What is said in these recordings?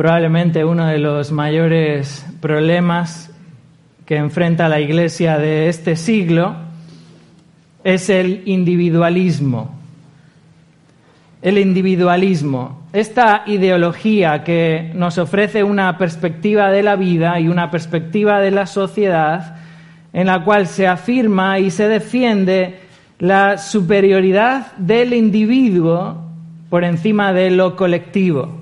Probablemente uno de los mayores problemas que enfrenta la Iglesia de este siglo es el individualismo. El individualismo, esta ideología que nos ofrece una perspectiva de la vida y una perspectiva de la sociedad en la cual se afirma y se defiende la superioridad del individuo por encima de lo colectivo,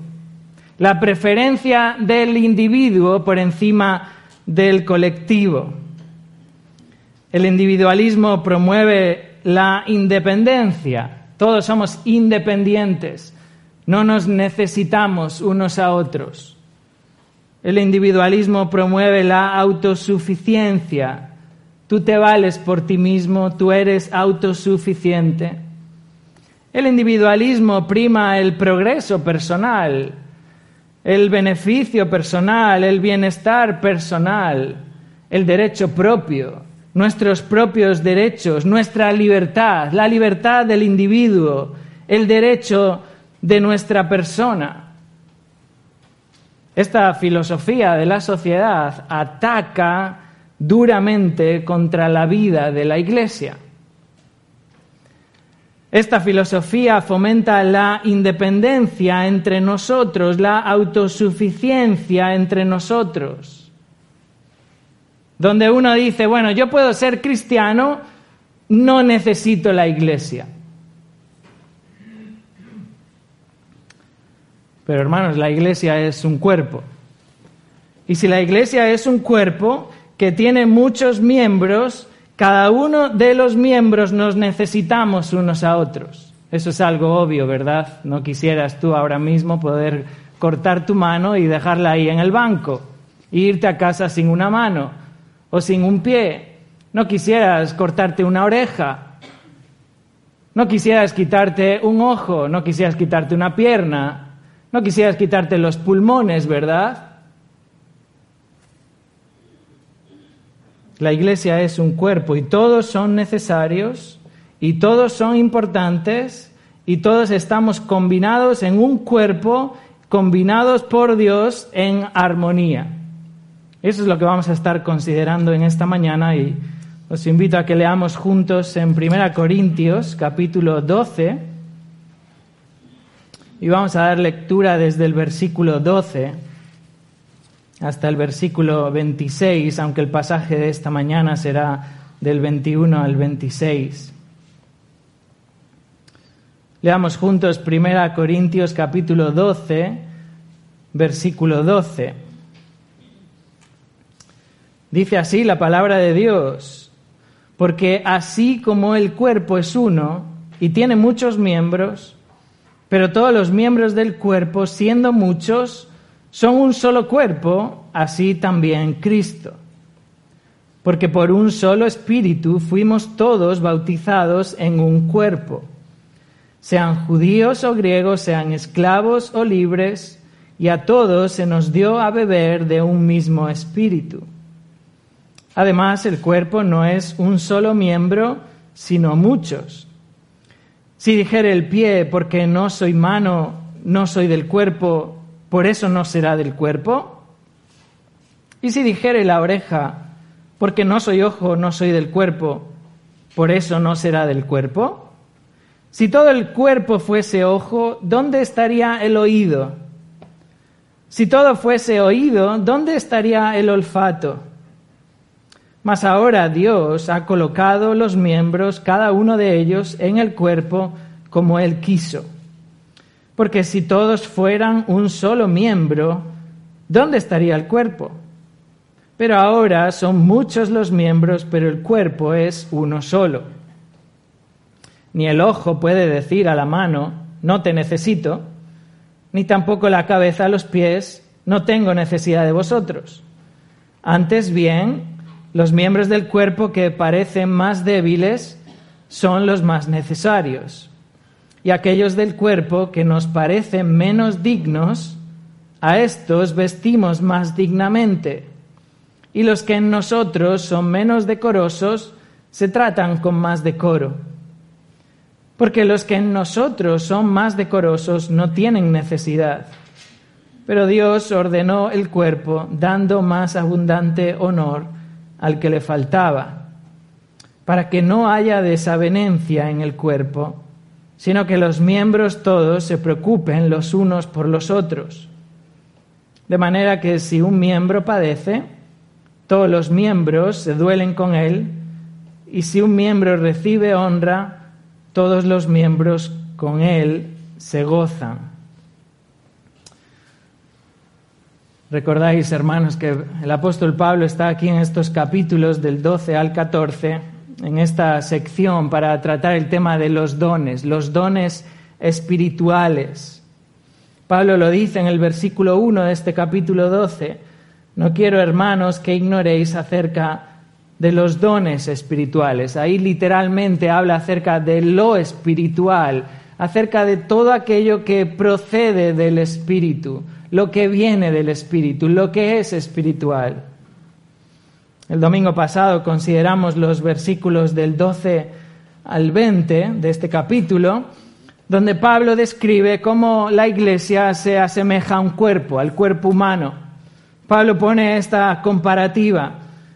la preferencia del individuo por encima del colectivo. El individualismo promueve la independencia, todos somos independientes, no nos necesitamos unos a otros. El individualismo promueve la autosuficiencia, Tú te vales por ti mismo, tú eres autosuficiente. El individualismo prima el progreso personal, el beneficio personal, el bienestar personal, el derecho propio, nuestros propios derechos, nuestra libertad, la libertad del individuo, el derecho de nuestra persona. Esta filosofía de la sociedad ataca duramente contra la vida de la Iglesia. Esta filosofía fomenta la independencia entre nosotros, la autosuficiencia entre nosotros. Donde uno dice, bueno, yo puedo ser cristiano, no necesito la iglesia. Pero hermanos, la iglesia es un cuerpo. Y si la iglesia es un cuerpo, que tiene muchos miembros, cada uno de los miembros nos necesitamos unos a otros. Eso es algo obvio, ¿verdad? No quisieras tú ahora mismo poder cortar tu mano y dejarla ahí en el banco, e irte a casa sin una mano o sin un pie. No quisieras cortarte una oreja, no quisieras quitarte un ojo, no quisieras quitarte una pierna, no quisieras quitarte los pulmones, ¿verdad? La iglesia es un cuerpo y todos son necesarios y todos son importantes y todos estamos combinados en un cuerpo, combinados por Dios en armonía. Eso es lo que vamos a estar considerando en esta mañana y os invito a que leamos juntos en 1 Corintios capítulo 12 y vamos a dar lectura desde el versículo 12 hasta el versículo 26, aunque el pasaje de esta mañana será del 21 al 26. Leamos juntos 1 Corintios capítulo 12, versículo 12. Dice así la palabra de Dios, porque así como el cuerpo es uno y tiene muchos miembros, pero todos los miembros del cuerpo, siendo muchos, son un solo cuerpo, así también Cristo. Porque por un solo espíritu fuimos todos bautizados en un cuerpo, sean judíos o griegos, sean esclavos o libres, y a todos se nos dio a beber de un mismo espíritu. Además, el cuerpo no es un solo miembro, sino muchos. Si dijere el pie, porque no soy mano, no soy del cuerpo, ¿por eso no será del cuerpo? Y si dijere la oreja, porque no soy ojo, no soy del cuerpo, ¿por eso no será del cuerpo? Si todo el cuerpo fuese ojo, ¿dónde estaría el oído? Si todo fuese oído, ¿dónde estaría el olfato? Mas ahora Dios ha colocado los miembros, cada uno de ellos, en el cuerpo como Él quiso. Porque si todos fueran un solo miembro, ¿dónde estaría el cuerpo? Pero ahora son muchos los miembros, pero el cuerpo es uno solo. Ni el ojo puede decir a la mano, no te necesito, ni tampoco la cabeza a los pies, no tengo necesidad de vosotros. Antes bien, los miembros del cuerpo que parecen más débiles son los más necesarios. Y aquellos del cuerpo que nos parecen menos dignos, a estos vestimos más dignamente. Y los que en nosotros son menos decorosos, se tratan con más decoro. Porque los que en nosotros son más decorosos no tienen necesidad. Pero Dios ordenó el cuerpo dando más abundante honor al que le faltaba, para que no haya desavenencia en el cuerpo, sino que los miembros todos se preocupen los unos por los otros. De manera que si un miembro padece, todos los miembros se duelen con él, y si un miembro recibe honra, todos los miembros con él se gozan. Recordáis, hermanos, que el apóstol Pablo está aquí en estos capítulos del 12 al 14, en esta sección para tratar el tema de los dones, los dones espirituales. Pablo lo dice en el versículo 1 de este capítulo 12. No quiero, hermanos, que ignoréis acerca de los dones espirituales. Ahí literalmente habla acerca de lo espiritual, acerca de todo aquello que procede del Espíritu, lo que viene del Espíritu, lo que es espiritual. El domingo pasado consideramos los versículos del 12 al 20 de este capítulo, donde Pablo describe cómo la iglesia se asemeja a un cuerpo, al cuerpo humano. Pablo pone esta comparativa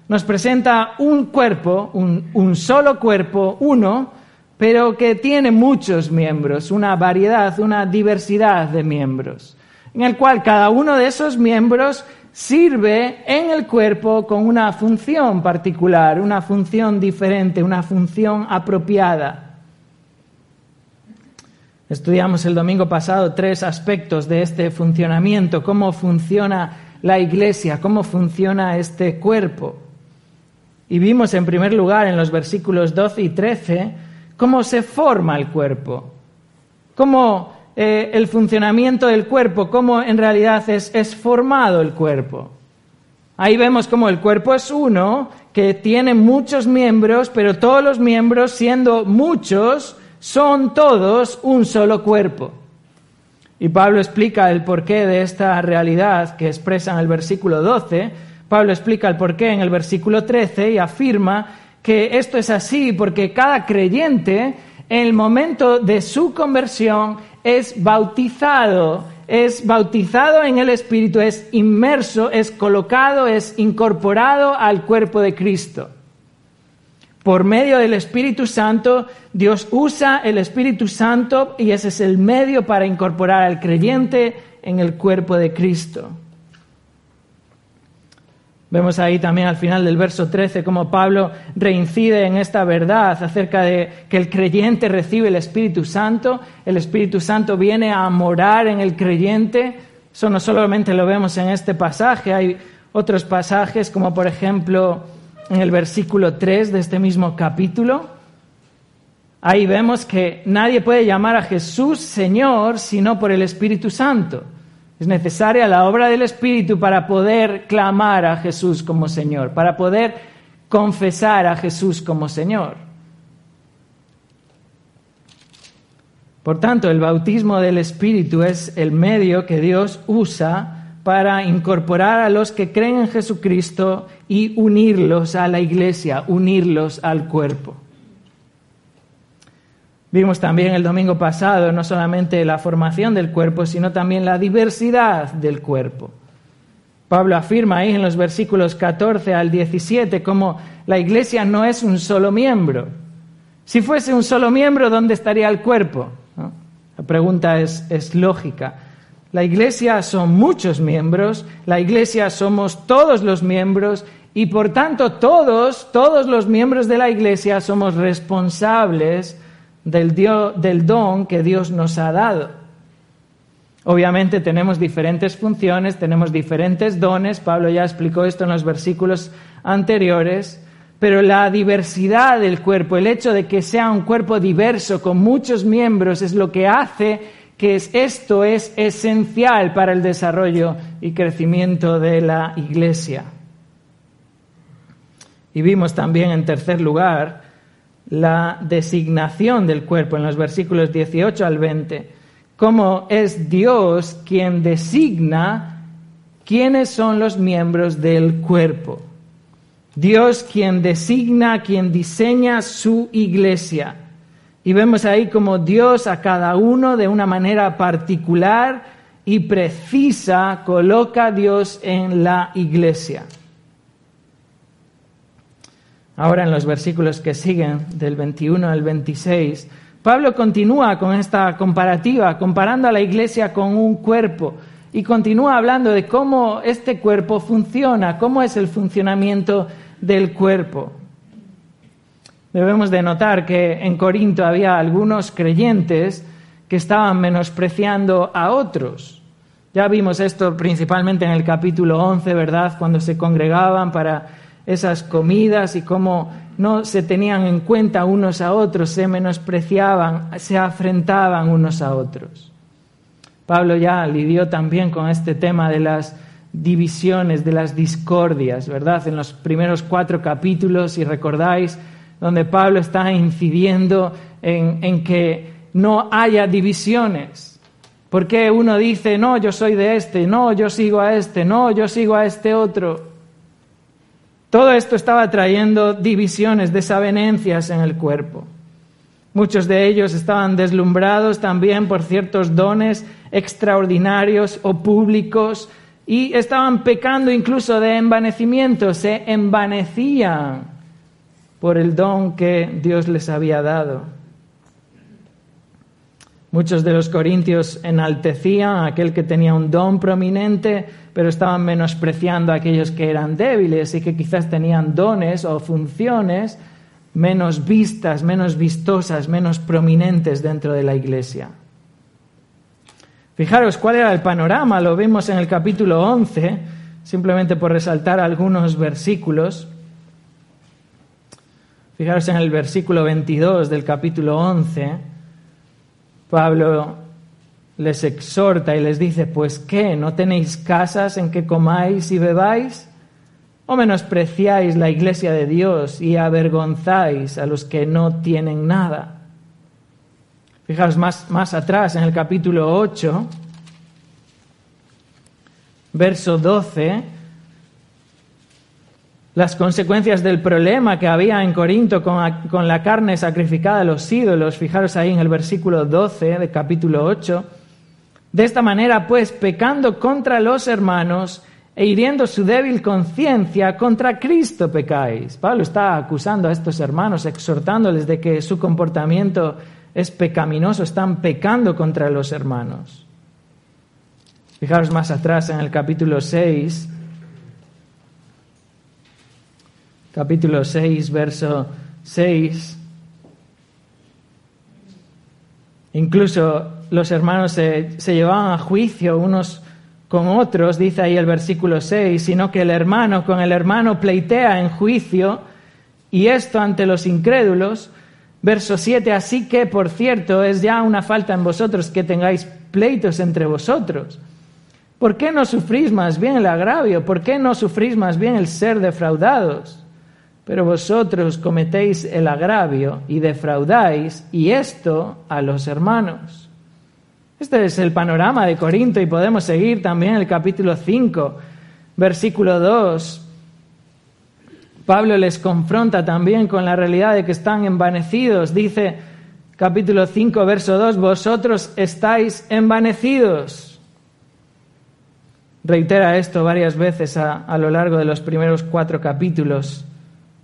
nos presenta un cuerpo, un, solo cuerpo, uno, pero que tiene muchos miembros, una variedad, una diversidad de miembros, en el cual cada uno de esos miembros sirve en el cuerpo con una función particular, una función diferente, una función apropiada. Estudiamos el domingo pasado tres aspectos de este funcionamiento, cómo funciona la iglesia, cómo funciona este cuerpo. Y vimos en primer lugar en los versículos 12 y 13 cómo se forma el cuerpo, cómo eh, el funcionamiento del cuerpo, cómo en realidad es, es formado el cuerpo. Ahí vemos cómo el cuerpo es uno, que tiene muchos miembros, pero todos los miembros, siendo muchos, son todos un solo cuerpo. Y Pablo explica el porqué de esta realidad que expresa en el versículo 12, Pablo explica el porqué en el versículo 13 y afirma que esto es así porque cada creyente en el momento de su conversión es bautizado, es bautizado en el Espíritu, es inmerso, es colocado, es incorporado al cuerpo de Cristo. Por medio del Espíritu Santo, Dios usa el Espíritu Santo y ese es el medio para incorporar al creyente en el cuerpo de Cristo. Vemos ahí también al final del verso 13 cómo Pablo reincide en esta verdad acerca de que el creyente recibe el Espíritu Santo, el Espíritu Santo viene a morar en el creyente. Eso no solamente lo vemos en este pasaje, hay otros pasajes como por ejemplo en el versículo 3 de este mismo capítulo. Ahí vemos que nadie puede llamar a Jesús Señor sino por el Espíritu Santo. Es necesaria la obra del Espíritu para poder clamar a Jesús como Señor, para poder confesar a Jesús como Señor. Por tanto, el bautismo del Espíritu es el medio que Dios usa para incorporar a los que creen en Jesucristo y unirlos a la iglesia, unirlos al cuerpo. Vimos también el domingo pasado no solamente la formación del cuerpo, sino también la diversidad del cuerpo. Pablo afirma ahí en los versículos 14 al 17 como la iglesia no es un solo miembro. Si fuese un solo miembro, ¿dónde estaría el cuerpo? La pregunta es, es lógica. La iglesia son muchos miembros, la iglesia somos todos los miembros y por tanto todos, todos los miembros de la iglesia somos responsables del, don que Dios nos ha dado. Obviamente tenemos diferentes funciones, tenemos diferentes dones, Pablo ya explicó esto en los versículos anteriores, pero la diversidad del cuerpo, el hecho de que sea un cuerpo diverso con muchos miembros, es lo que hace que esto es esencial para el desarrollo y crecimiento de la Iglesia. Y vimos también, en tercer lugar, la designación del cuerpo en los versículos 18 al 20, cómo es Dios quien designa quiénes son los miembros del cuerpo. Dios quien designa, quien diseña su iglesia. Y vemos ahí como Dios a cada uno de una manera particular y precisa coloca a Dios en la iglesia. Ahora en los versículos que siguen, del 21 al 26, Pablo continúa con esta comparativa, comparando a la iglesia con un cuerpo y continúa hablando de cómo este cuerpo funciona, cómo es el funcionamiento del cuerpo. Debemos de notar que en Corinto había algunos creyentes que estaban menospreciando a otros. Ya vimos esto principalmente en el capítulo 11, ¿verdad? Cuando se congregaban para esas comidas y cómo no se tenían en cuenta unos a otros, se menospreciaban, se afrentaban unos a otros. Pablo ya lidió también con este tema de las divisiones, de las discordias, ¿verdad? En los primeros cuatro capítulos, si recordáis, donde Pablo está incidiendo en, en que no haya divisiones. Porque uno dice, no, yo soy de este, no, yo sigo a este, no, yo sigo a este otro. Todo esto estaba trayendo divisiones, desavenencias en el cuerpo. Muchos de ellos estaban deslumbrados también por ciertos dones extraordinarios o públicos y estaban pecando incluso de envanecimiento, se envanecían por el don que Dios les había dado. Muchos de los corintios enaltecían a aquel que tenía un don prominente, pero estaban menospreciando a aquellos que eran débiles y que quizás tenían dones o funciones menos vistas, menos vistosas, menos prominentes dentro de la iglesia. Fijaros cuál era el panorama, lo vimos en el capítulo 11, simplemente por resaltar algunos versículos. Fijaros en el versículo 22 del capítulo 11 Pablo les exhorta y les dice, pues ¿qué? ¿No tenéis casas en que comáis y bebáis? ¿O menospreciáis la iglesia de Dios y avergonzáis a los que no tienen nada? Fijaos más, más atrás, en el capítulo 8, verso 12, las consecuencias del problema que había en Corinto con, la carne sacrificada a los ídolos. Fijaros ahí en el versículo 12 del capítulo 8. De esta manera, pues, pecando contra los hermanos e hiriendo su débil conciencia, contra Cristo pecáis. Pablo está acusando a estos hermanos, exhortándoles de que su comportamiento es pecaminoso, están pecando contra los hermanos. Fijaros más atrás en el capítulo 6, capítulo 6, verso 6. Incluso los hermanos se, llevaban a juicio unos con otros, dice ahí el versículo 6, sino que el hermano con el hermano pleitea en juicio, y esto ante los incrédulos. Verso 7, así que, por cierto, es ya una falta en vosotros que tengáis pleitos entre vosotros. ¿Por qué no sufrís más bien el agravio? ¿Por qué no sufrís más bien el ser defraudados? Pero vosotros cometéis el agravio y defraudáis, y esto a los hermanos. Este es el panorama de Corinto y podemos seguir también el capítulo 5, versículo 2. Pablo les confronta también con la realidad de que están envanecidos. Dice capítulo 5, verso 2, vosotros estáis envanecidos. Reitera esto varias veces a, a lo largo de los primeros cuatro capítulos.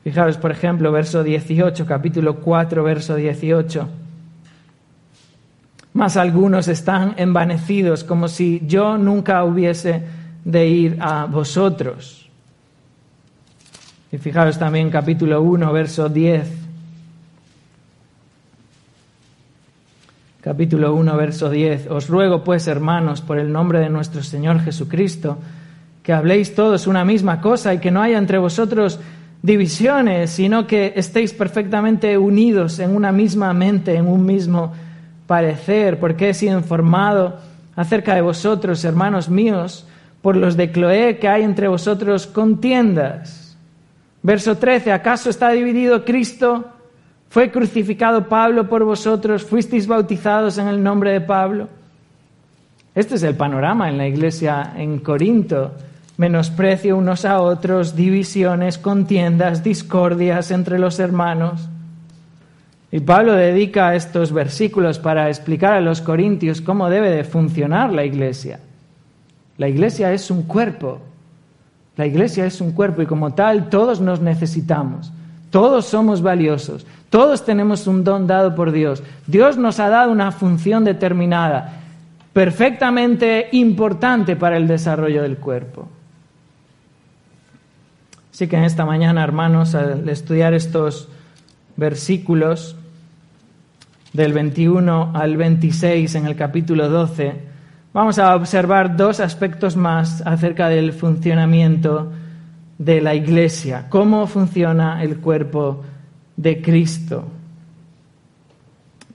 Fijaros, por ejemplo, verso 18, capítulo 4, verso 18. Más algunos están envanecidos como si yo nunca hubiese de ir a vosotros. Y fijaros también capítulo 1, verso 10. Capítulo 1, verso 10. Os ruego pues, hermanos, por el nombre de nuestro Señor Jesucristo, que habléis todos una misma cosa y que no haya entre vosotros divisiones, sino que estéis perfectamente unidos en una misma mente, en un mismo parecer, porque he sido informado acerca de vosotros, hermanos míos, por los de Cloé, que hay entre vosotros contiendas. Verso 13, ¿acaso está dividido Cristo? ¿Fue crucificado Pablo por vosotros? ¿Fuisteis bautizados en el nombre de Pablo? Este es el panorama en la iglesia en Corinto. Menosprecio unos a otros, divisiones, contiendas, discordias entre los hermanos. Y Pablo dedica estos versículos para explicar a los corintios cómo debe de funcionar la iglesia. La iglesia es un cuerpo. La iglesia es un cuerpo y como tal todos nos necesitamos. Todos somos valiosos. Todos tenemos un don dado por Dios. Dios nos ha dado una función determinada, perfectamente importante para el desarrollo del cuerpo. Así que en esta mañana, hermanos, al estudiar estos versículos, del 21 al 26 en el capítulo 12, vamos a observar dos aspectos más acerca del funcionamiento de la iglesia, cómo funciona el cuerpo de Cristo.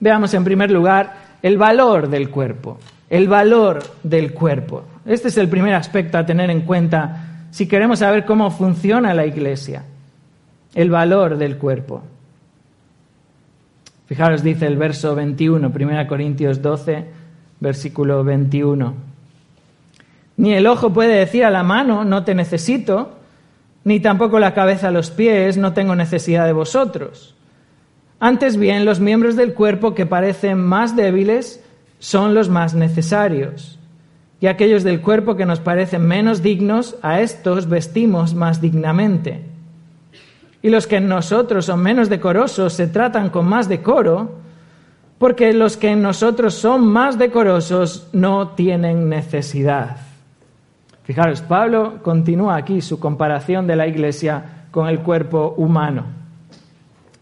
Veamos en primer lugar el valor del cuerpo, el valor del cuerpo. Este es el primer aspecto a tener en cuenta si queremos saber cómo funciona la iglesia, el valor del cuerpo. Fijaros, dice el verso 21, 1 Corintios 12, versículo 21. Ni el ojo puede decir a la mano, no te necesito, ni tampoco la cabeza a los pies, no tengo necesidad de vosotros. Antes bien, los miembros del cuerpo que parecen más débiles son los más necesarios. Y aquellos del cuerpo que nos parecen menos dignos, a estos vestimos más dignamente y los que en nosotros son menos decorosos se tratan con más decoro, porque los que en nosotros son más decorosos no tienen necesidad. Fijaros, Pablo continúa aquí su comparación de la iglesia con el cuerpo humano.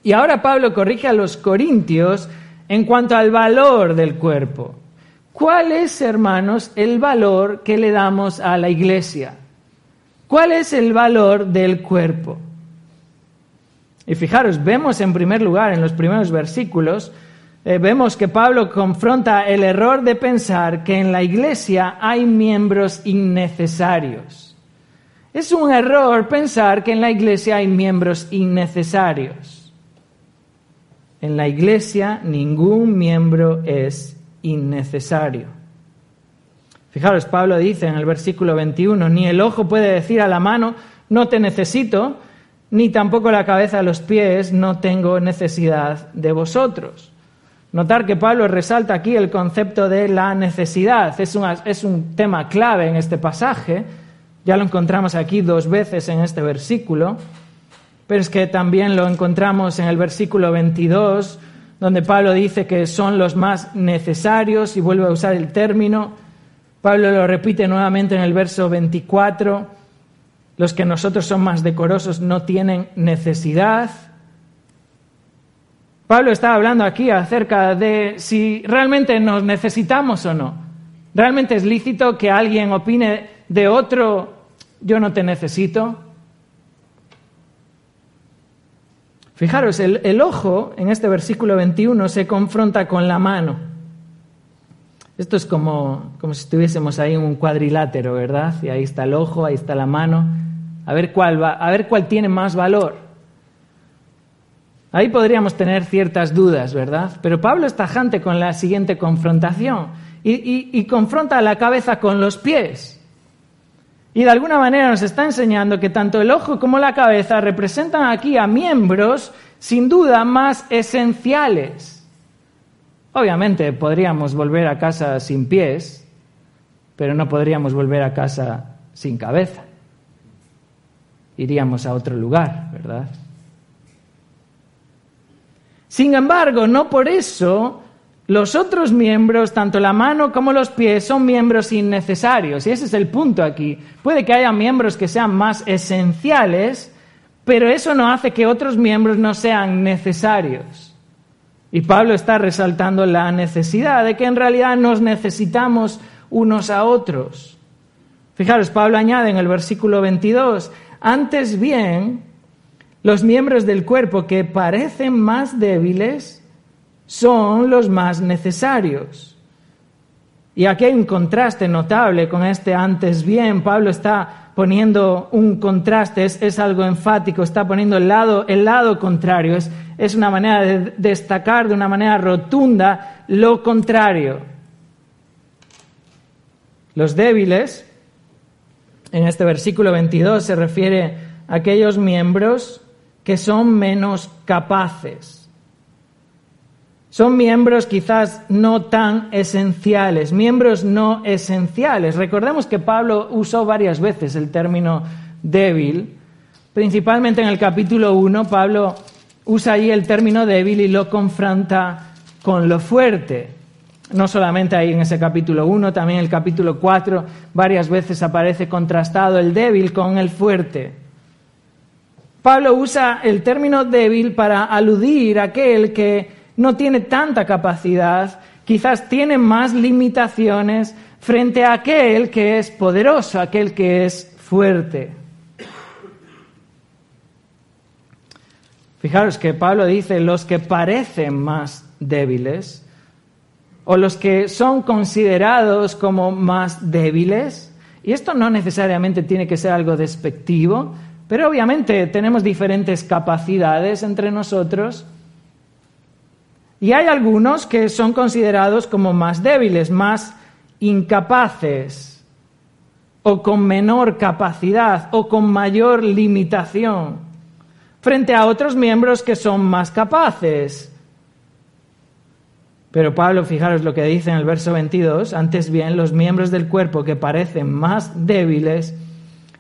Y ahora Pablo corrige a los corintios en cuanto al valor del cuerpo. ¿Cuál es, hermanos, el valor que le damos a la iglesia? ¿Cuál es el valor del cuerpo? Y fijaros, vemos en primer lugar en los primeros versículos, eh, vemos que Pablo confronta el error de pensar que en la iglesia hay miembros innecesarios. Es un error pensar que en la iglesia hay miembros innecesarios. En la iglesia ningún miembro es innecesario. Fijaros, Pablo dice en el versículo 21, ni el ojo puede decir a la mano, no te necesito, ni tampoco la cabeza a los pies, no tengo necesidad de vosotros. Notar que Pablo resalta aquí el concepto de la necesidad. Es, es un tema clave en este pasaje. Ya lo encontramos aquí dos veces en este versículo. Pero es que también lo encontramos en el versículo 22, donde Pablo dice que son los más necesarios y vuelve a usar el término. Pablo lo repite nuevamente en el verso 24 los que nosotros son más decorosos no tienen necesidad. Pablo está hablando aquí acerca de si realmente nos necesitamos o no. ¿Realmente es lícito que alguien opine de otro, yo no te necesito? Fijaros, el, ojo en este versículo 21 se confronta con la mano. Esto es como, como si estuviésemos ahí en un cuadrilátero, ¿verdad? Y ahí está el ojo, ahí está la mano a ver cuál, va, a ver cuál tiene más valor. Ahí podríamos tener ciertas dudas, ¿verdad? Pero Pablo es tajante con la siguiente confrontación y confronta la cabeza con los pies. Y de alguna manera nos está enseñando que tanto el ojo como la cabeza representan aquí a miembros sin duda más esenciales. Obviamente podríamos volver a casa sin pies, pero no podríamos volver a casa sin cabeza iríamos a otro lugar, ¿verdad? Sin embargo, no por eso los otros miembros, tanto la mano como los pies, son miembros innecesarios. Y ese es el punto aquí. Puede que haya miembros que sean más esenciales, pero eso no hace que otros miembros no sean necesarios. Y Pablo está resaltando la necesidad de que en realidad nos necesitamos unos a otros. Fijaros, Pablo añade en el versículo 22, antes bien, los miembros del cuerpo que parecen más débiles son los más necesarios. Y aquí hay un contraste notable con este antes bien. Pablo está poniendo un contraste, es, algo enfático, está poniendo el lado, el lado contrario, es, es una manera de destacar de una manera rotunda lo contrario. Los débiles, en este versículo 22 se refiere a aquellos miembros que son menos capaces. Son miembros quizás no tan esenciales, miembros no esenciales. Recordemos que Pablo usó varias veces el término débil, principalmente en el capítulo 1, Pablo usa allí el término débil y lo confronta con lo fuerte. No solamente ahí en ese capítulo 1, también en el capítulo 4 varias veces aparece contrastado el débil con el fuerte. Pablo usa el término débil para aludir a aquel que no tiene tanta capacidad, quizás tiene más limitaciones frente a aquel que es poderoso, aquel que es fuerte. Fijaros que Pablo dice los que parecen más débiles o los que son considerados como más débiles. Y esto no necesariamente tiene que ser algo despectivo, pero obviamente tenemos diferentes capacidades entre nosotros. Y hay algunos que son considerados como más débiles, más incapaces, o con menor capacidad, o con mayor limitación, frente a otros miembros que son más capaces. Pero Pablo, fijaros lo que dice en el verso 22, antes bien, los miembros del cuerpo que parecen más débiles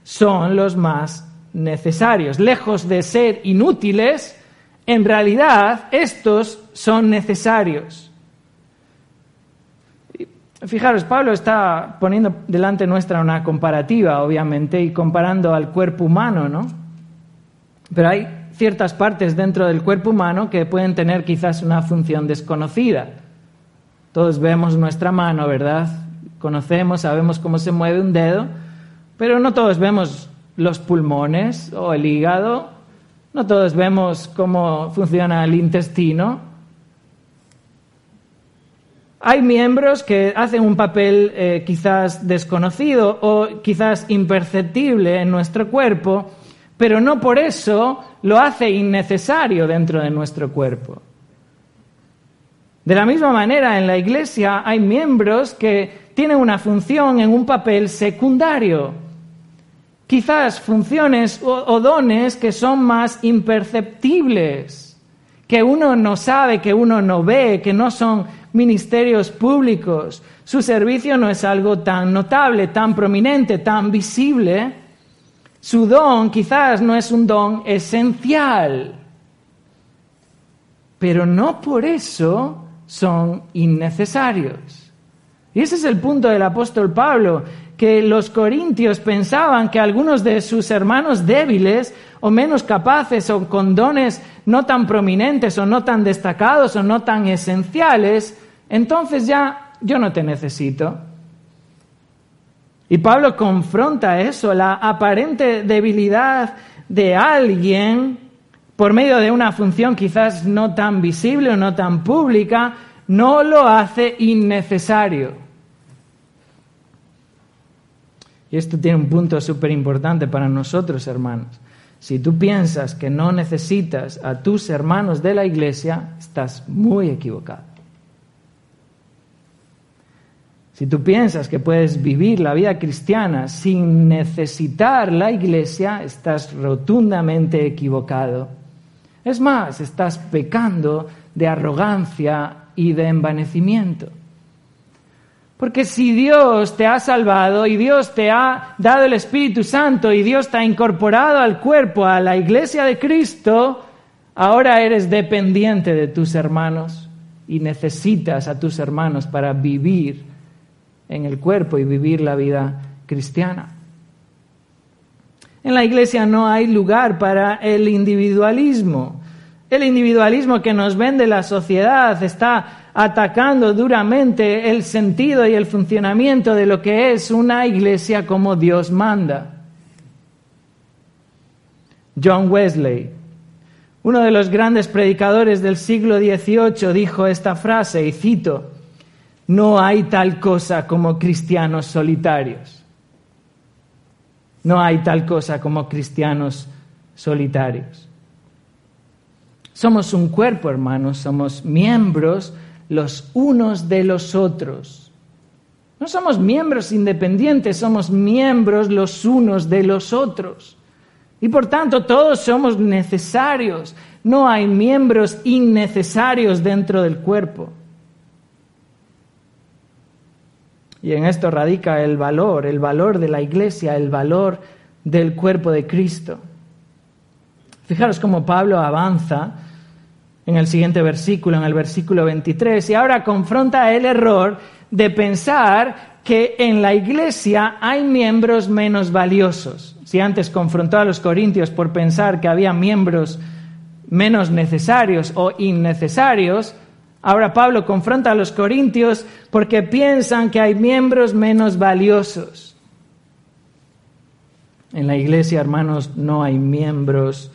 son los más necesarios. Lejos de ser inútiles, en realidad estos son necesarios. Fijaros, Pablo está poniendo delante nuestra una comparativa, obviamente, y comparando al cuerpo humano, ¿no? Pero hay ciertas partes dentro del cuerpo humano que pueden tener quizás una función desconocida. Todos vemos nuestra mano, ¿verdad? Conocemos, sabemos cómo se mueve un dedo, pero no todos vemos los pulmones o el hígado no todos vemos cómo funciona el intestino. Hay miembros que hacen un papel eh, quizás desconocido o quizás imperceptible en nuestro cuerpo, pero no por eso lo hace innecesario dentro de nuestro cuerpo. De la misma manera, en la Iglesia hay miembros que tienen una función en un papel secundario quizás funciones o, dones que son más imperceptibles, que uno no sabe, que uno no ve, que no son ministerios públicos. Su servicio no es algo tan notable, tan prominente, tan visible. Su don quizás no es un don esencial, pero no por eso son innecesarios. Y ese es el punto del apóstol Pablo que los corintios pensaban que algunos de sus hermanos débiles o menos capaces o con dones no tan prominentes o no tan destacados o no tan esenciales, entonces ya yo no te necesito. Y Pablo confronta eso, la aparente debilidad de alguien por medio de una función quizás no tan visible o no tan pública, no lo hace innecesario. Y esto tiene un punto súper importante para nosotros, hermanos. Si tú piensas que no necesitas a tus hermanos de la iglesia, estás muy equivocado. Si tú piensas que puedes vivir la vida cristiana sin necesitar la iglesia, estás rotundamente equivocado. Es más, estás pecando de arrogancia y de envanecimiento. Porque si Dios te ha salvado y Dios te ha dado el Espíritu Santo y Dios te ha incorporado al cuerpo, a la iglesia de Cristo, ahora eres dependiente de tus hermanos y necesitas a tus hermanos para vivir en el cuerpo y vivir la vida cristiana. En la iglesia no hay lugar para el individualismo. El individualismo que nos vende la sociedad está atacando duramente el sentido y el funcionamiento de lo que es una iglesia como Dios manda. John Wesley, Uno de los grandes predicadores del siglo XVIII dijo esta frase, y cito, no hay tal cosa como cristianos solitarios. No hay tal cosa como cristianos solitarios. Somos un cuerpo, hermanos, somos miembros los unos de los otros. No somos miembros independientes, somos miembros los unos de los otros. Y por tanto todos somos necesarios. No hay miembros innecesarios dentro del cuerpo. Y en esto radica el valor, el valor de la iglesia, el valor del cuerpo de Cristo. Fijaros cómo Pablo avanza en el siguiente versículo, en el versículo 23, y ahora confronta el error de pensar que en la iglesia hay miembros menos valiosos. Si antes confrontó a los corintios por pensar que había miembros menos necesarios o innecesarios, ahora Pablo confronta a los corintios porque piensan que hay miembros menos valiosos. En la iglesia, hermanos, no hay miembros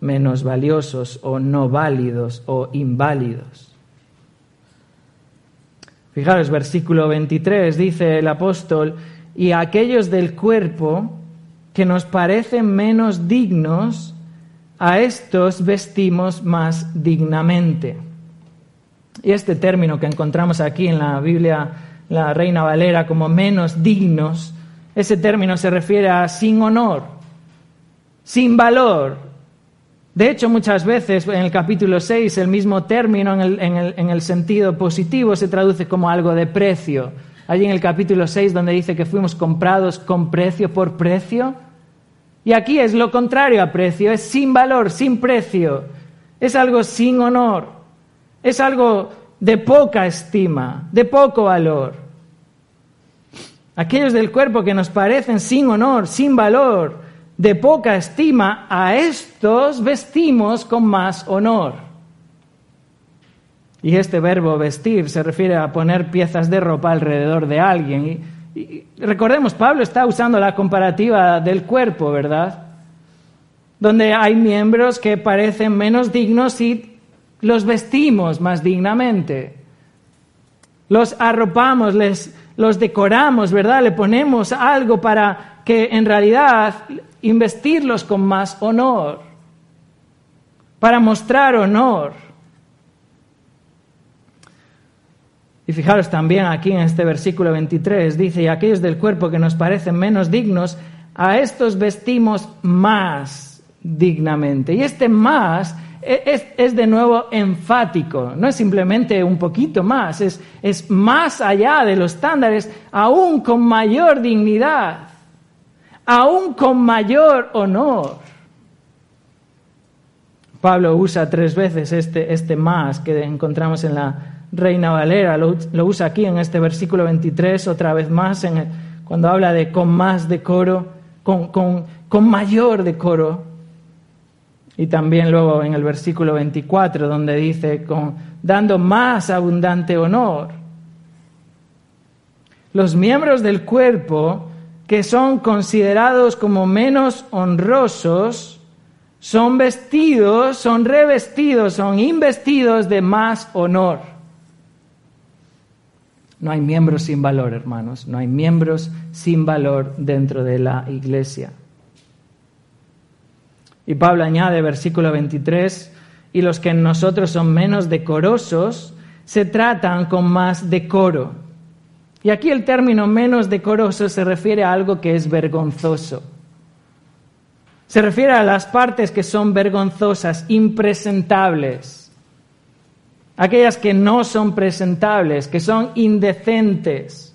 menos valiosos o no válidos o inválidos. Fijaros, versículo 23 dice el apóstol, y aquellos del cuerpo que nos parecen menos dignos, a estos vestimos más dignamente. Y este término que encontramos aquí en la Biblia, la Reina Valera, como menos dignos, ese término se refiere a sin honor, sin valor, de hecho, muchas veces en el capítulo 6 el mismo término en el, sentido positivo se traduce como algo de precio. Allí en el capítulo 6 donde dice que fuimos comprados con precio por precio. Y aquí es lo contrario a precio, es sin valor, sin precio. Es algo sin honor. Es algo de poca estima, de poco valor. Aquellos del cuerpo que nos parecen sin honor, sin valor, de poca estima, a estos vestimos con más honor. Y este verbo vestir se refiere a poner piezas de ropa alrededor de alguien. Y, recordemos, Pablo está usando la comparativa del cuerpo, ¿verdad? Donde hay miembros que parecen menos dignos y los vestimos más dignamente. Los arropamos, les, los decoramos, ¿verdad? Le ponemos algo para que en realidad investirlos con más honor, para mostrar honor. Y fijaros también aquí en este versículo 23, dice, y aquellos del cuerpo que nos parecen menos dignos, a estos vestimos más dignamente. Y este más es, es, de nuevo enfático, no es simplemente un poquito más, es, es más allá de los estándares, aún con mayor dignidad aún con mayor honor. Pablo usa tres veces este, este más que encontramos en la Reina Valera, lo, usa aquí en este versículo 23, otra vez más, cuando habla de con más decoro, con, con, con mayor decoro. Y también luego en el versículo 24, donde dice, con, dando más abundante honor. Los miembros del cuerpo que son considerados como menos honrosos, son vestidos, son revestidos, son investidos de más honor. No hay miembros sin valor, hermanos, no hay miembros sin valor dentro de la iglesia. Y Pablo añade, versículo 23, y los que en nosotros son menos decorosos, se tratan con más decoro y aquí el término menos decoroso se refiere a algo que es vergonzoso. Se refiere a las partes que son vergonzosas, impresentables. Aquellas que no son presentables, que son indecentes.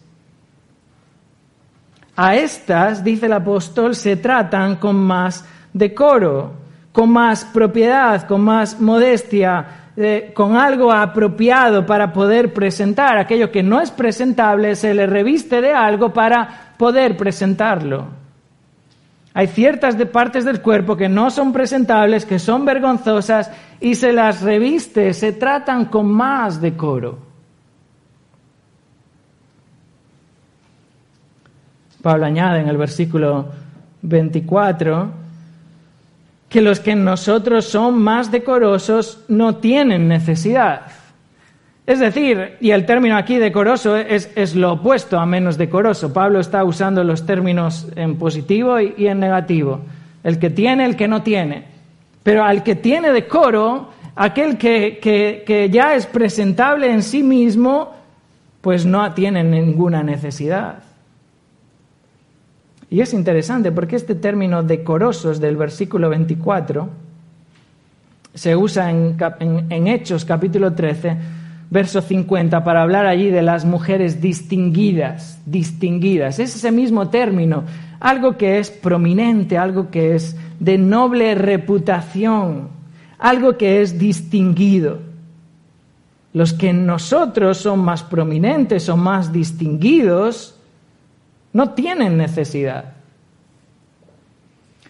A estas, dice el apóstol, se tratan con más decoro, con más propiedad, con más modestia, con algo apropiado para poder presentar. Aquello que no es presentable se le reviste de algo para poder presentarlo. Hay ciertas de partes del cuerpo que no son presentables, que son vergonzosas y se las reviste, se tratan con más decoro. Pablo añade en el versículo 24 que los que en nosotros son más decorosos no tienen necesidad. Es decir, y el término aquí decoroso es, es, lo opuesto a menos decoroso. Pablo está usando los términos en positivo y, y en negativo. El que tiene, el que no tiene. Pero al que tiene decoro, aquel que, que, que ya es presentable en sí mismo, pues no tiene ninguna necesidad. Y es interesante porque este término decorosos del versículo 24 se usa en, Hechos capítulo 13, verso 50, para hablar allí de las mujeres distinguidas, distinguidas. Es ese mismo término, algo que es prominente, algo que es de noble reputación, algo que es distinguido. Los que en nosotros son más prominentes o más distinguidos, no tienen necesidad.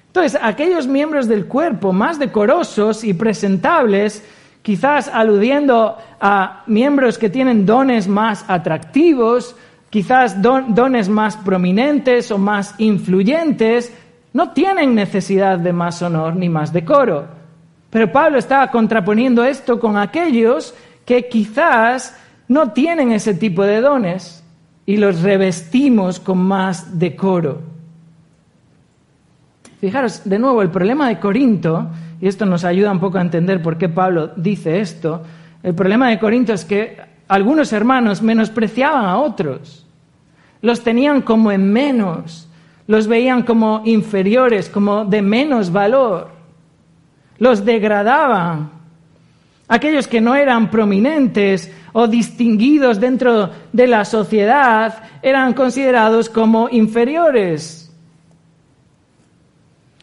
Entonces, aquellos miembros del cuerpo más decorosos y presentables, quizás aludiendo a miembros que tienen dones más atractivos, quizás don, dones más prominentes o más influyentes, no tienen necesidad de más honor ni más decoro. Pero Pablo estaba contraponiendo esto con aquellos que quizás no tienen ese tipo de dones y los revestimos con más decoro. Fijaros, de nuevo, el problema de Corinto, y esto nos ayuda un poco a entender por qué Pablo dice esto, el problema de Corinto es que algunos hermanos menospreciaban a otros, los tenían como en menos, los veían como inferiores, como de menos valor, los degradaban. Aquellos que no eran prominentes o distinguidos dentro de la sociedad eran considerados como inferiores.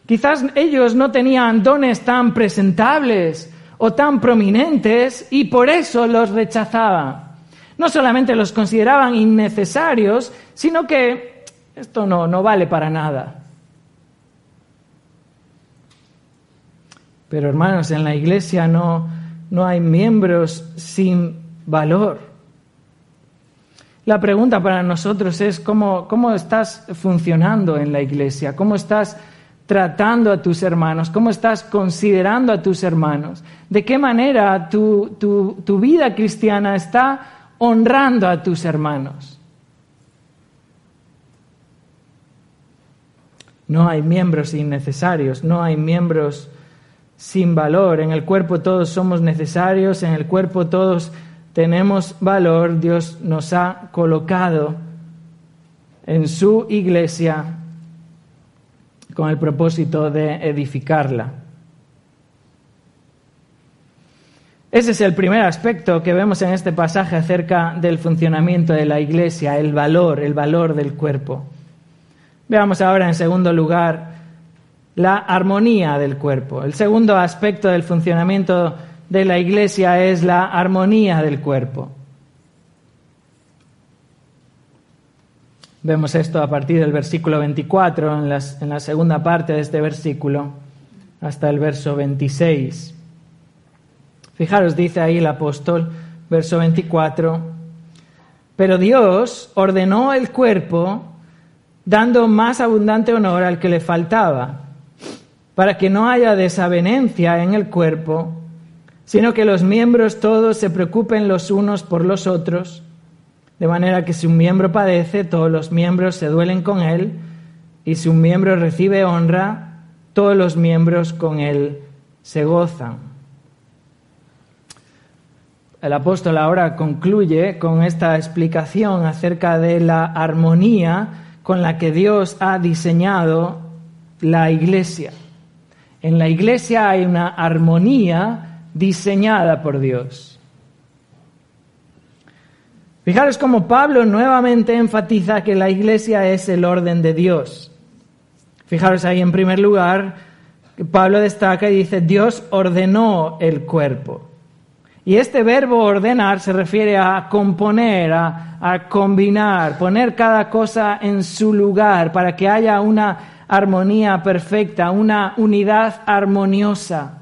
Quizás ellos no tenían dones tan presentables o tan prominentes y por eso los rechazaban. No solamente los consideraban innecesarios, sino que esto no, no vale para nada. Pero hermanos, en la iglesia no, no hay miembros sin valor. La pregunta para nosotros es cómo, cómo estás funcionando en la iglesia, cómo estás tratando a tus hermanos, cómo estás considerando a tus hermanos, de qué manera tu, tu, tu vida cristiana está honrando a tus hermanos. No hay miembros innecesarios, no hay miembros sin valor. En el cuerpo todos somos necesarios, en el cuerpo todos tenemos valor. Dios nos ha colocado en su iglesia con el propósito de edificarla. Ese es el primer aspecto que vemos en este pasaje acerca del funcionamiento de la iglesia, el valor, el valor del cuerpo. Veamos ahora en segundo lugar la armonía del cuerpo. El segundo aspecto del funcionamiento de la iglesia es la armonía del cuerpo. Vemos esto a partir del versículo 24, en, la segunda parte de este versículo, hasta el verso 26. Fijaros, dice ahí el apóstol, verso 24, pero Dios ordenó el cuerpo dando más abundante honor al que le faltaba para que no haya desavenencia en el cuerpo, sino que los miembros todos se preocupen los unos por los otros, de manera que si un miembro padece, todos los miembros se duelen con él, y si un miembro recibe honra, todos los miembros con él se gozan. El apóstol ahora concluye con esta explicación acerca de la armonía con la que Dios ha diseñado la iglesia. En la iglesia hay una armonía diseñada por Dios. Fijaros cómo Pablo nuevamente enfatiza que la iglesia es el orden de Dios. Fijaros ahí en primer lugar, Pablo destaca y dice, Dios ordenó el cuerpo. Y este verbo ordenar se refiere a componer, a, a, combinar, poner cada cosa en su lugar para que haya una armonía perfecta, una unidad armoniosa.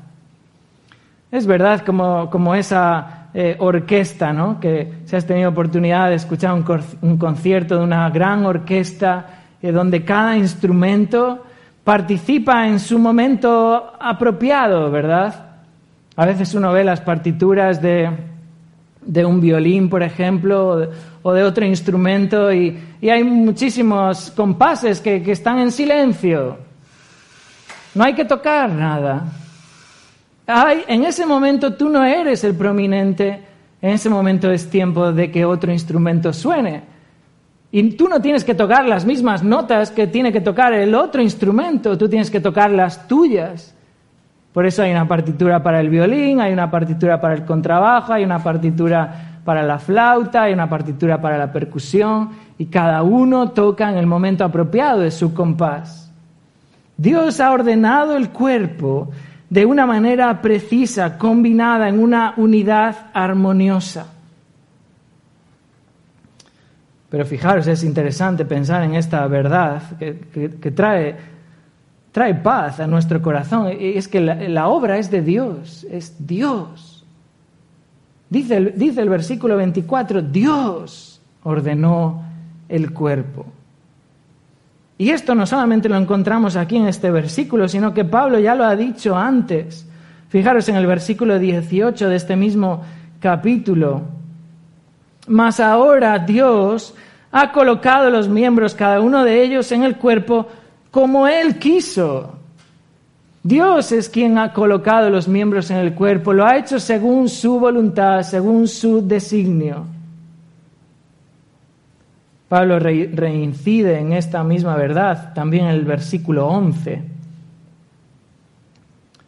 Es verdad como, como esa eh, orquesta, ¿no? Que si has tenido oportunidad de escuchar un, concierto de una gran orquesta eh, donde cada instrumento participa en su momento apropiado, ¿verdad? A veces uno ve las partituras de, de un violín, por ejemplo, o de otro instrumento, y, hay muchísimos compases que, que están en silencio. No hay que tocar nada. Ay, en ese momento tú no eres el prominente, en ese momento es tiempo de que otro instrumento suene. Y tú no tienes que tocar las mismas notas que tiene que tocar el otro instrumento, tú tienes que tocar las tuyas. Por eso hay una partitura para el violín, hay una partitura para el contrabajo, hay una partitura para la flauta, hay una partitura para la percusión, y cada uno toca en el momento apropiado de su compás. Dios ha ordenado el cuerpo de una manera precisa, combinada en una unidad armoniosa. Pero fijaros, es interesante pensar en esta verdad que, trae, paz a nuestro corazón. Es que la, obra es de Dios, es Dios. Dice dice el versículo 24, Dios ordenó el cuerpo. Y esto no solamente lo encontramos aquí en este versículo, sino que Pablo ya lo ha dicho antes. Fijaros en el versículo 18 de este mismo capítulo. Mas ahora Dios ha colocado los miembros, cada uno de ellos, en el cuerpo como Él quiso. Dios es quien ha colocado los miembros en el cuerpo, lo ha hecho según su voluntad, según su designio. Pablo reincide en esta misma verdad también en el versículo 11.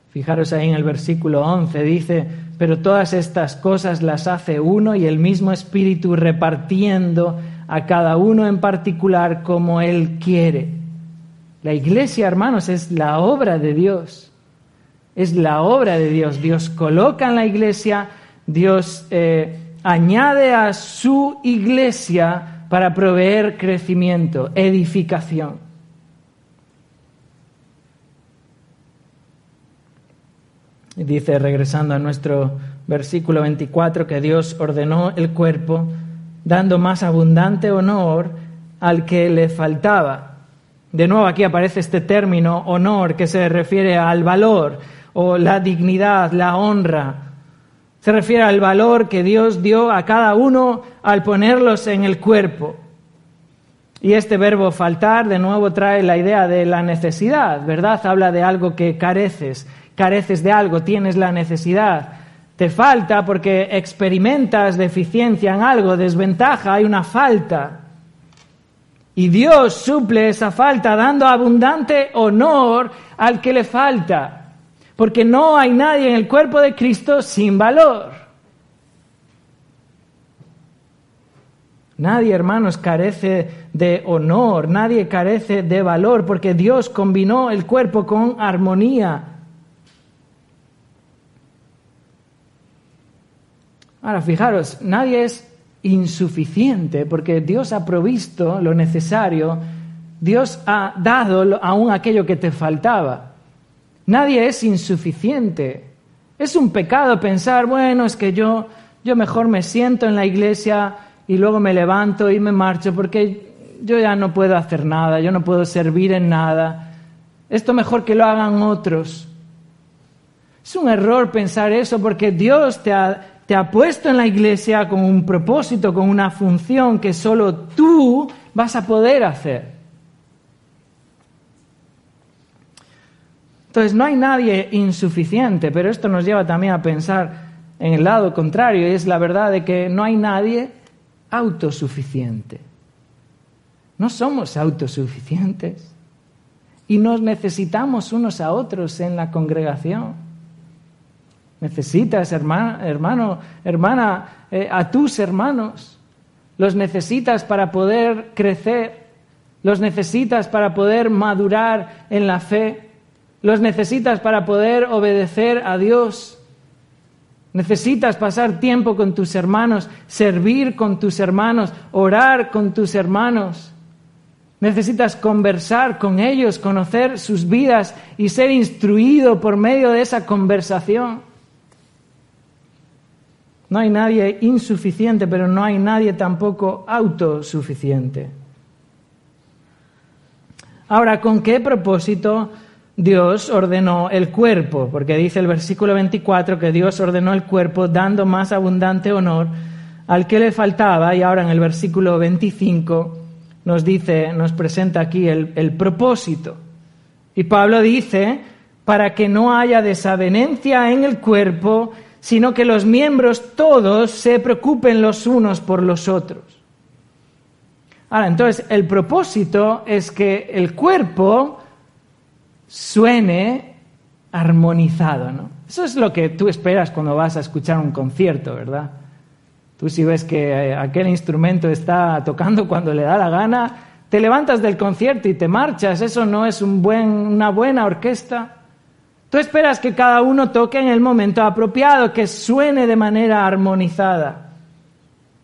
Fijaros ahí en el versículo 11, dice, pero todas estas cosas las hace uno y el mismo Espíritu repartiendo a cada uno en particular como Él quiere. La iglesia, hermanos, es la obra de Dios. Es la obra de Dios. Dios coloca en la iglesia, Dios eh, añade a su iglesia para proveer crecimiento, edificación. Dice, regresando a nuestro versículo 24, que Dios ordenó el cuerpo dando más abundante honor al que le faltaba. De nuevo aquí aparece este término honor que se refiere al valor o la dignidad, la honra. Se refiere al valor que Dios dio a cada uno al ponerlos en el cuerpo. Y este verbo faltar de nuevo trae la idea de la necesidad, ¿verdad? Habla de algo que careces, careces de algo, tienes la necesidad, te falta porque experimentas deficiencia en algo, desventaja, hay una falta. Y Dios suple esa falta dando abundante honor al que le falta, porque no hay nadie en el cuerpo de Cristo sin valor. Nadie, hermanos, carece de honor, nadie carece de valor, porque Dios combinó el cuerpo con armonía. Ahora, fijaros, nadie es insuficiente porque Dios ha provisto lo necesario, Dios ha dado aún aquello que te faltaba. Nadie es insuficiente. Es un pecado pensar, bueno, es que yo, yo mejor me siento en la iglesia y luego me levanto y me marcho porque yo ya no puedo hacer nada, yo no puedo servir en nada. Esto mejor que lo hagan otros. Es un error pensar eso porque Dios te ha, te ha puesto en la iglesia con un propósito, con una función que solo tú vas a poder hacer. Entonces, no hay nadie insuficiente, pero esto nos lleva también a pensar en el lado contrario, y es la verdad de que no hay nadie autosuficiente. No somos autosuficientes y nos necesitamos unos a otros en la congregación. Necesitas, hermano, hermana, eh, a tus hermanos. Los necesitas para poder crecer. Los necesitas para poder madurar en la fe. Los necesitas para poder obedecer a Dios. Necesitas pasar tiempo con tus hermanos, servir con tus hermanos, orar con tus hermanos. Necesitas conversar con ellos, conocer sus vidas y ser instruido por medio de esa conversación. No hay nadie insuficiente, pero no hay nadie tampoco autosuficiente. Ahora, ¿con qué propósito Dios ordenó el cuerpo? Porque dice el versículo 24 que Dios ordenó el cuerpo dando más abundante honor al que le faltaba y ahora en el versículo 25 nos dice, nos presenta aquí el, el propósito. Y Pablo dice, para que no haya desavenencia en el cuerpo, sino que los miembros todos se preocupen los unos por los otros. Ahora, entonces, el propósito es que el cuerpo suene armonizado, ¿no? Eso es lo que tú esperas cuando vas a escuchar un concierto, ¿verdad? Tú si ves que eh, aquel instrumento está tocando cuando le da la gana, te levantas del concierto y te marchas. Eso no es una buena orquesta. Tú esperas que cada uno toque en el momento apropiado, que suene de manera armonizada.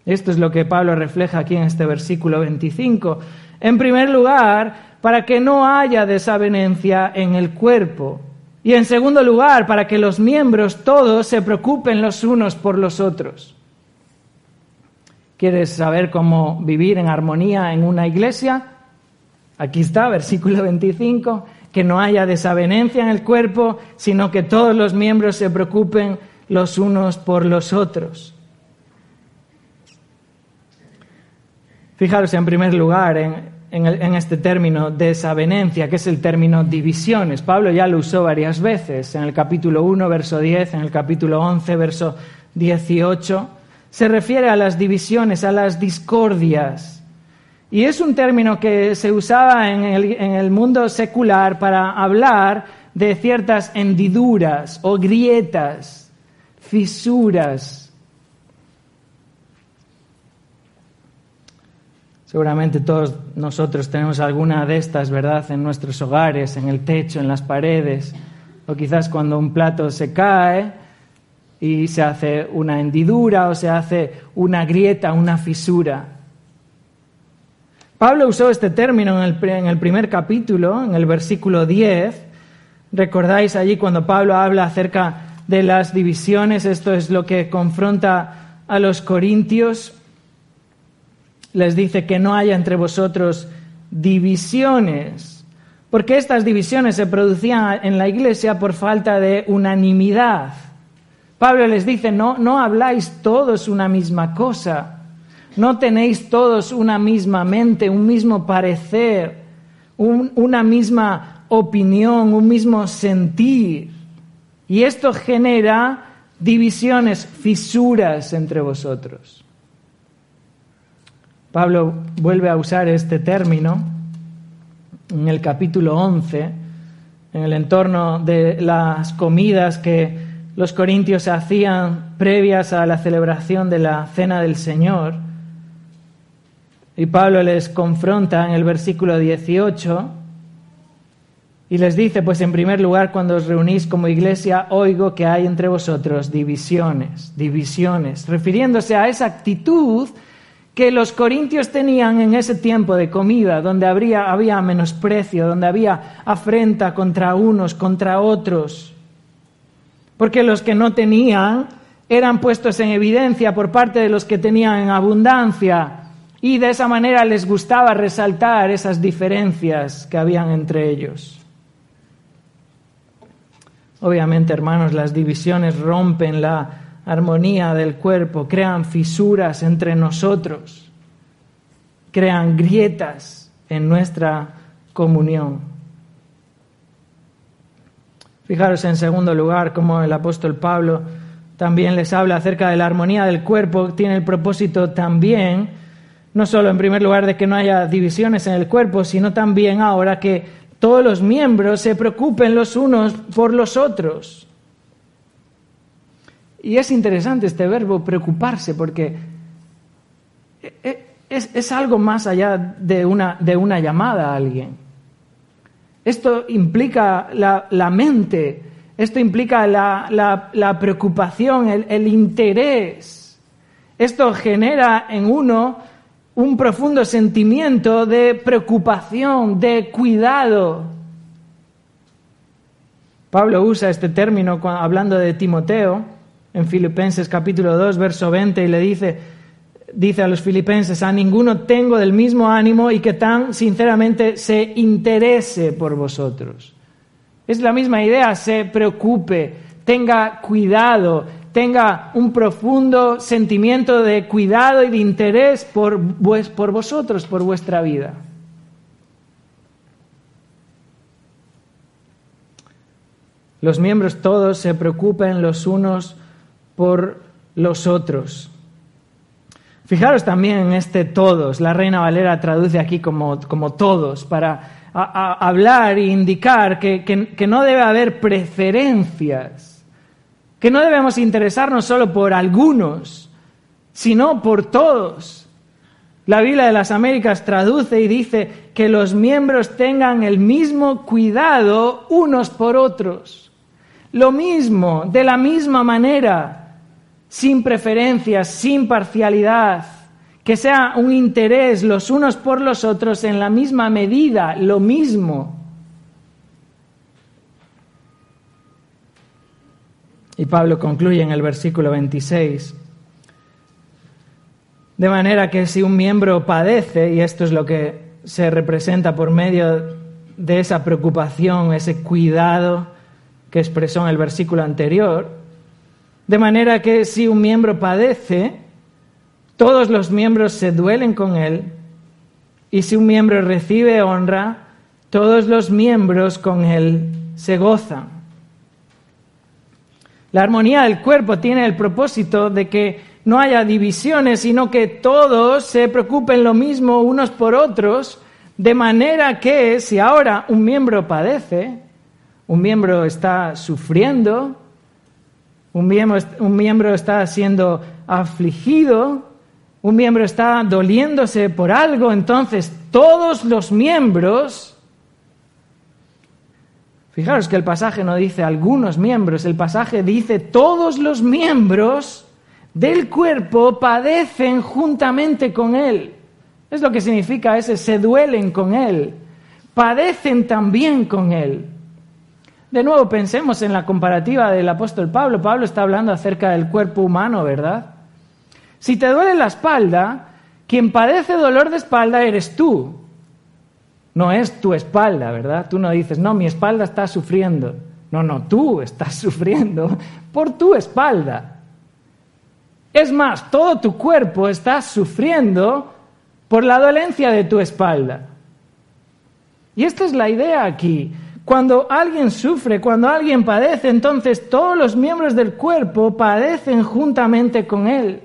Esto es lo que Pablo refleja aquí en este versículo 25. En primer lugar, para que no haya desavenencia en el cuerpo. Y en segundo lugar, para que los miembros todos se preocupen los unos por los otros. ¿Quieres saber cómo vivir en armonía en una iglesia? Aquí está, versículo 25, que no haya desavenencia en el cuerpo, sino que todos los miembros se preocupen los unos por los otros. Fijaros en primer lugar en, en, este término desavenencia, que es el término divisiones. Pablo ya lo usó varias veces, en el capítulo 1, verso 10, en el capítulo 11, verso 18 se refiere a las divisiones, a las discordias. Y es un término que se usaba en el, mundo secular para hablar de ciertas hendiduras o grietas, fisuras. Seguramente todos nosotros tenemos alguna de estas, ¿verdad?, en nuestros hogares, en el techo, en las paredes, o quizás cuando un plato se cae, y se hace una hendidura o se hace una grieta, una fisura. Pablo usó este término en el, en el, primer capítulo, en el versículo 10. ¿Recordáis allí cuando Pablo habla acerca de las divisiones? Esto es lo que confronta a los corintios. Les dice que no haya entre vosotros divisiones, porque estas divisiones se producían en la iglesia por falta de unanimidad. Pablo les dice, no, no habláis todos una misma cosa, no tenéis todos una misma mente, un mismo parecer, una misma opinión, un mismo sentir. Y esto genera divisiones, fisuras entre vosotros. Pablo vuelve a usar este término en el capítulo 11, en el entorno de las comidas que los corintios hacían previas a la celebración de la cena del Señor. Y Pablo les confronta en el versículo 18 y les dice, pues en primer lugar, cuando os reunís como iglesia, oigo que hay entre vosotros divisiones, divisiones, refiriéndose a esa actitud que los corintios tenían en ese tiempo de comida, donde habría, había menosprecio, donde había afrenta contra unos, contra otros. Porque los que no tenían eran puestos en evidencia por parte de los que tenían en abundancia y de esa manera les gustaba resaltar esas diferencias que habían entre ellos. Obviamente, hermanos, las divisiones rompen la armonía del cuerpo, crean fisuras entre nosotros, crean grietas en nuestra comunión. Fijaros en segundo lugar cómo el apóstol Pablo también les habla acerca de la armonía del cuerpo, tiene el propósito también, no solo en primer lugar de que no haya divisiones en el cuerpo, sino también ahora que todos los miembros se preocupen los unos por los otros. Y es interesante este verbo preocuparse porque es, algo más allá de una, de una llamada a alguien. Esto implica la, mente, esto implica la, preocupación, el, el interés. Esto genera en uno un profundo sentimiento de preocupación, de cuidado. Pablo usa este término hablando de Timoteo en Filipenses capítulo 2, verso 20, y le dice, dice a los filipenses, a ninguno tengo del mismo ánimo y que tan sinceramente se interese por vosotros. Es la misma idea, se preocupe, tenga cuidado, tenga un profundo sentimiento de cuidado y de interés por, por vosotros, por vuestra vida. Los miembros todos se preocupen los unos por los otros. Fijaros también en este todos. La Reina Valera traduce aquí como, como todos para hablar e indicar que, que no debe haber preferencias, que no debemos interesarnos solo por algunos, sino por todos. La Biblia de las Américas traduce y dice que los miembros tengan el mismo cuidado unos por otros. Lo mismo, de la misma manera sin preferencias, sin parcialidad, que sea un interés los unos por los otros en la misma medida, lo mismo. Y Pablo concluye en el versículo 26. De manera que si un miembro padece, y esto es lo que se representa por medio de esa preocupación, ese cuidado que expresó en el versículo anterior, de manera que si un miembro padece, todos los miembros se duelen con él, y si un miembro recibe honra, todos los miembros con él se gozan. La armonía del cuerpo tiene el propósito de que no haya divisiones, sino que todos se preocupen lo mismo unos por otros, de manera que si ahora un miembro padece, un miembro está sufriendo, un miembro, está siendo afligido, un miembro está doliéndose por algo, entonces todos los miembros, fijaros que el pasaje no dice algunos miembros, el pasaje dice todos los miembros del cuerpo padecen juntamente con él. Es lo que significa ese, se duelen con él, padecen también con él. De nuevo, pensemos en la comparativa del apóstol Pablo. Pablo está hablando acerca del cuerpo humano, ¿verdad? Si te duele la espalda, quien padece dolor de espalda eres tú. No es tu espalda, ¿verdad? Tú no dices, no, mi espalda está sufriendo. No, no, tú estás sufriendo por tu espalda. Es más, todo tu cuerpo está sufriendo por la dolencia de tu espalda. Y esta es la idea aquí. Cuando alguien sufre, cuando alguien padece, entonces todos los miembros del cuerpo padecen juntamente con él.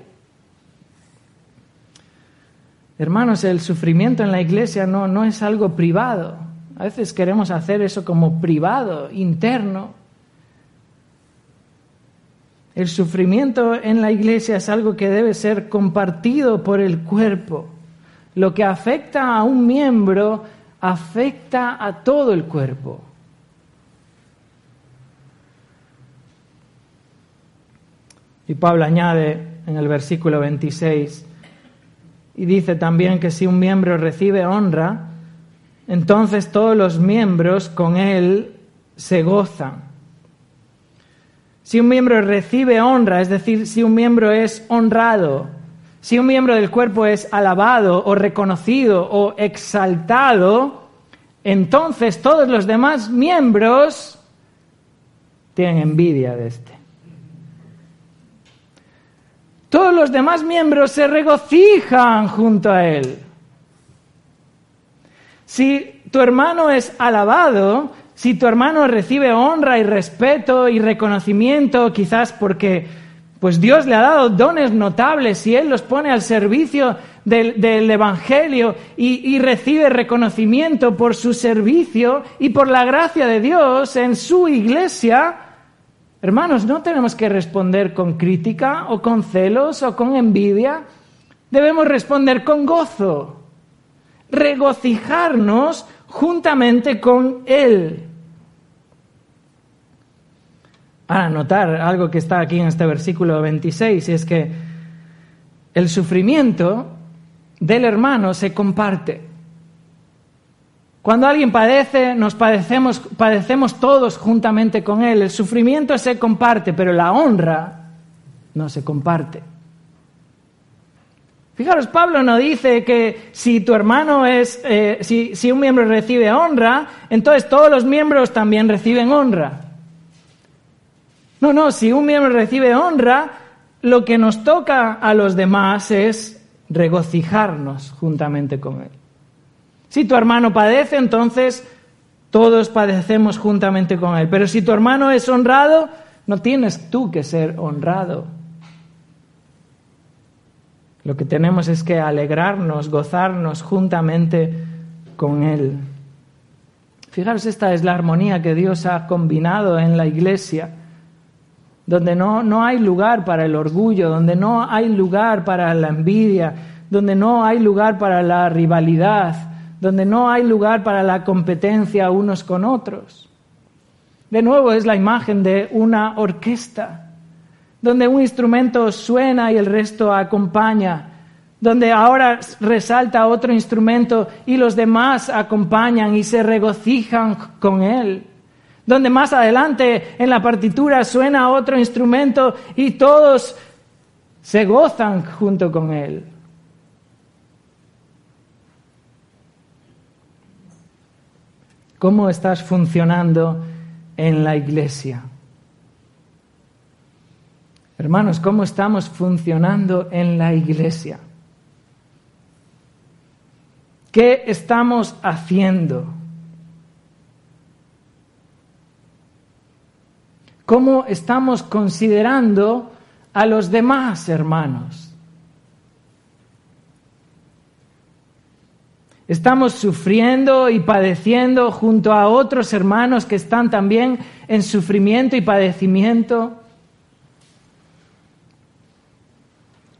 Hermanos, el sufrimiento en la iglesia no, no es algo privado. A veces queremos hacer eso como privado, interno. El sufrimiento en la iglesia es algo que debe ser compartido por el cuerpo. Lo que afecta a un miembro afecta a todo el cuerpo. Y Pablo añade en el versículo 26 y dice también que si un miembro recibe honra, entonces todos los miembros con él se gozan. Si un miembro recibe honra, es decir, si un miembro es honrado, si un miembro del cuerpo es alabado o reconocido o exaltado, entonces todos los demás miembros tienen envidia de este. Todos los demás miembros se regocijan junto a él. Si tu hermano es alabado, si tu hermano recibe honra y respeto y reconocimiento, quizás porque pues Dios le ha dado dones notables y Él los pone al servicio del, Evangelio y recibe reconocimiento por su servicio y por la gracia de Dios en su iglesia, Hermanos, no tenemos que responder con crítica o con celos o con envidia. Debemos responder con gozo, regocijarnos juntamente con Él. Ahora, notar algo que está aquí en este versículo 26, y es que el sufrimiento del hermano se comparte. Cuando alguien padece, nos padecemos, padecemos todos juntamente con él. El sufrimiento se comparte, pero la honra no se comparte. Fijaros, Pablo no dice que si tu hermano es, eh, si, si un miembro recibe honra, entonces todos los miembros también reciben honra. No, no, si un miembro recibe honra, lo que nos toca a los demás es regocijarnos juntamente con él. Si tu hermano padece, entonces todos padecemos juntamente con él. Pero si tu hermano es honrado, no tienes tú que ser honrado. Lo que tenemos es que alegrarnos, gozarnos juntamente con Él. Fijaros, esta es la armonía que Dios ha combinado en la iglesia, donde no, no hay lugar para el orgullo, donde no hay lugar para la envidia, donde no hay lugar para la rivalidad, donde no hay lugar para la competencia unos con otros. De nuevo es la imagen de una orquesta donde un instrumento suena y el resto acompaña, donde ahora resalta otro instrumento y los demás acompañan y se regocijan con él, donde más adelante en la partitura suena otro instrumento y todos se gozan junto con él. ¿Cómo estás funcionando en la iglesia? Hermanos, ¿cómo estamos funcionando en la iglesia? ¿Qué estamos haciendo? ¿Cómo estamos considerando a los demás hermanos? Estamos sufriendo y padeciendo junto a otros hermanos que están también en sufrimiento y padecimiento.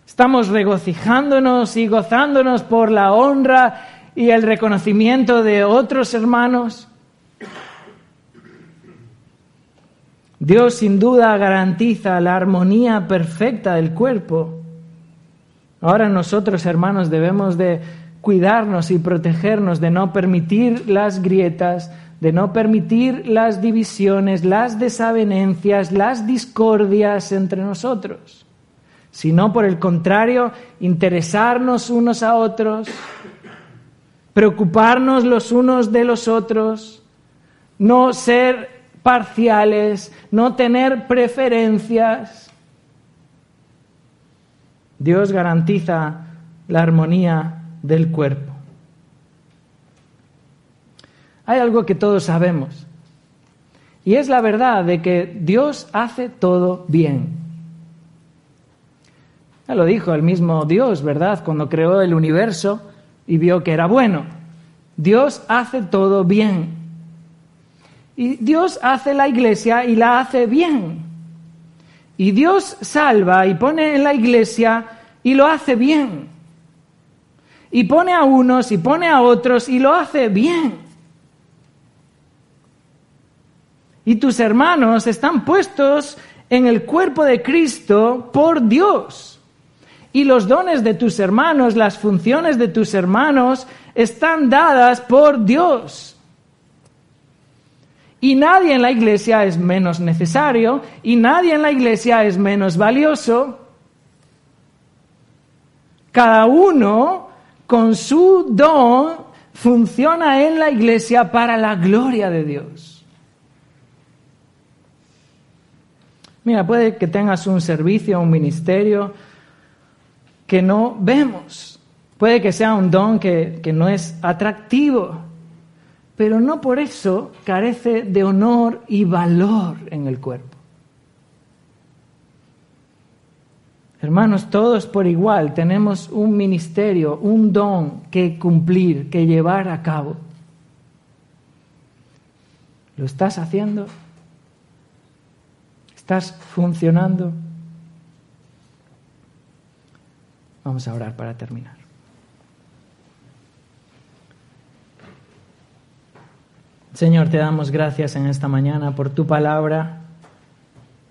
Estamos regocijándonos y gozándonos por la honra y el reconocimiento de otros hermanos. Dios sin duda garantiza la armonía perfecta del cuerpo. Ahora nosotros, hermanos, debemos de cuidarnos y protegernos de no permitir las grietas, de no permitir las divisiones, las desavenencias, las discordias entre nosotros sino por el contrario, interesarnos unos a otros, preocuparnos los unos de los otros, no ser parciales, no tener preferencias. Dios garantiza la armonía del cuerpo. Hay algo que todos sabemos, y es la verdad de que Dios hace todo bien. Ya lo dijo el mismo Dios, ¿verdad? Cuando creó el universo y vio que era bueno. Dios hace todo bien. Y Dios hace la iglesia y la hace bien. Y Dios salva y pone en la iglesia y lo hace bien. Y pone a unos y pone a otros y lo hace bien. Y tus hermanos están puestos en el cuerpo de Cristo por Dios. Y los dones de tus hermanos, las funciones de tus hermanos están dadas por Dios. Y nadie en la iglesia es menos necesario y nadie en la iglesia es menos valioso. Cada uno con su don funciona en la iglesia para la gloria de Dios. Mira, puede que tengas un servicio, un ministerio, que no vemos. Puede que sea un don que, que no es atractivo, pero no por eso carece de honor y valor en el cuerpo. Hermanos, todos por igual tenemos un ministerio, un don que cumplir, que llevar a cabo. ¿Lo estás haciendo? ¿Estás funcionando? Vamos a orar para terminar. Señor, te damos gracias en esta mañana por tu palabra.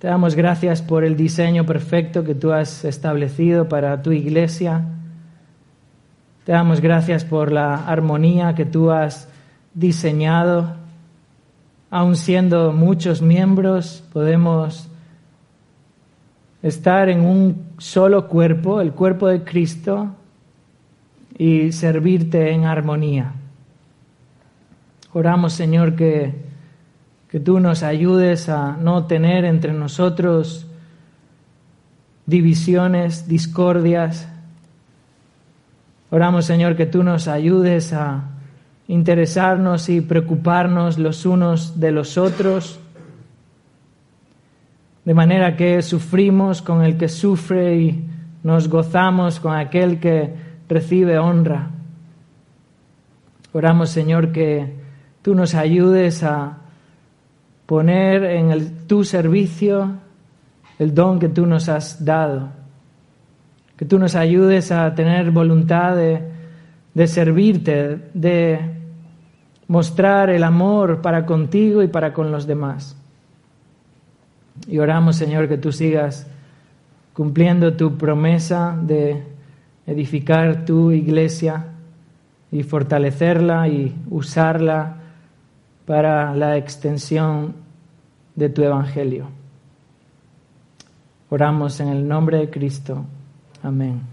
Te damos gracias por el diseño perfecto que tú has establecido para tu iglesia. Te damos gracias por la armonía que tú has diseñado. Aun siendo muchos miembros, podemos estar en un solo cuerpo, el cuerpo de Cristo, y servirte en armonía. Oramos, Señor, que, que tú nos ayudes a no tener entre nosotros divisiones, discordias. Oramos, Señor, que tú nos ayudes a interesarnos y preocuparnos los unos de los otros, de manera que sufrimos con el que sufre y nos gozamos con aquel que recibe honra. Oramos, Señor, que tú nos ayudes a poner en el, tu servicio el don que tú nos has dado. Que tú nos ayudes a tener voluntad de, de servirte, de mostrar el amor para contigo y para con los demás. Y oramos, Señor, que tú sigas cumpliendo tu promesa de edificar tu iglesia y fortalecerla y usarla para la extensión de tu evangelio. Oramos en el nombre de Cristo. Amén.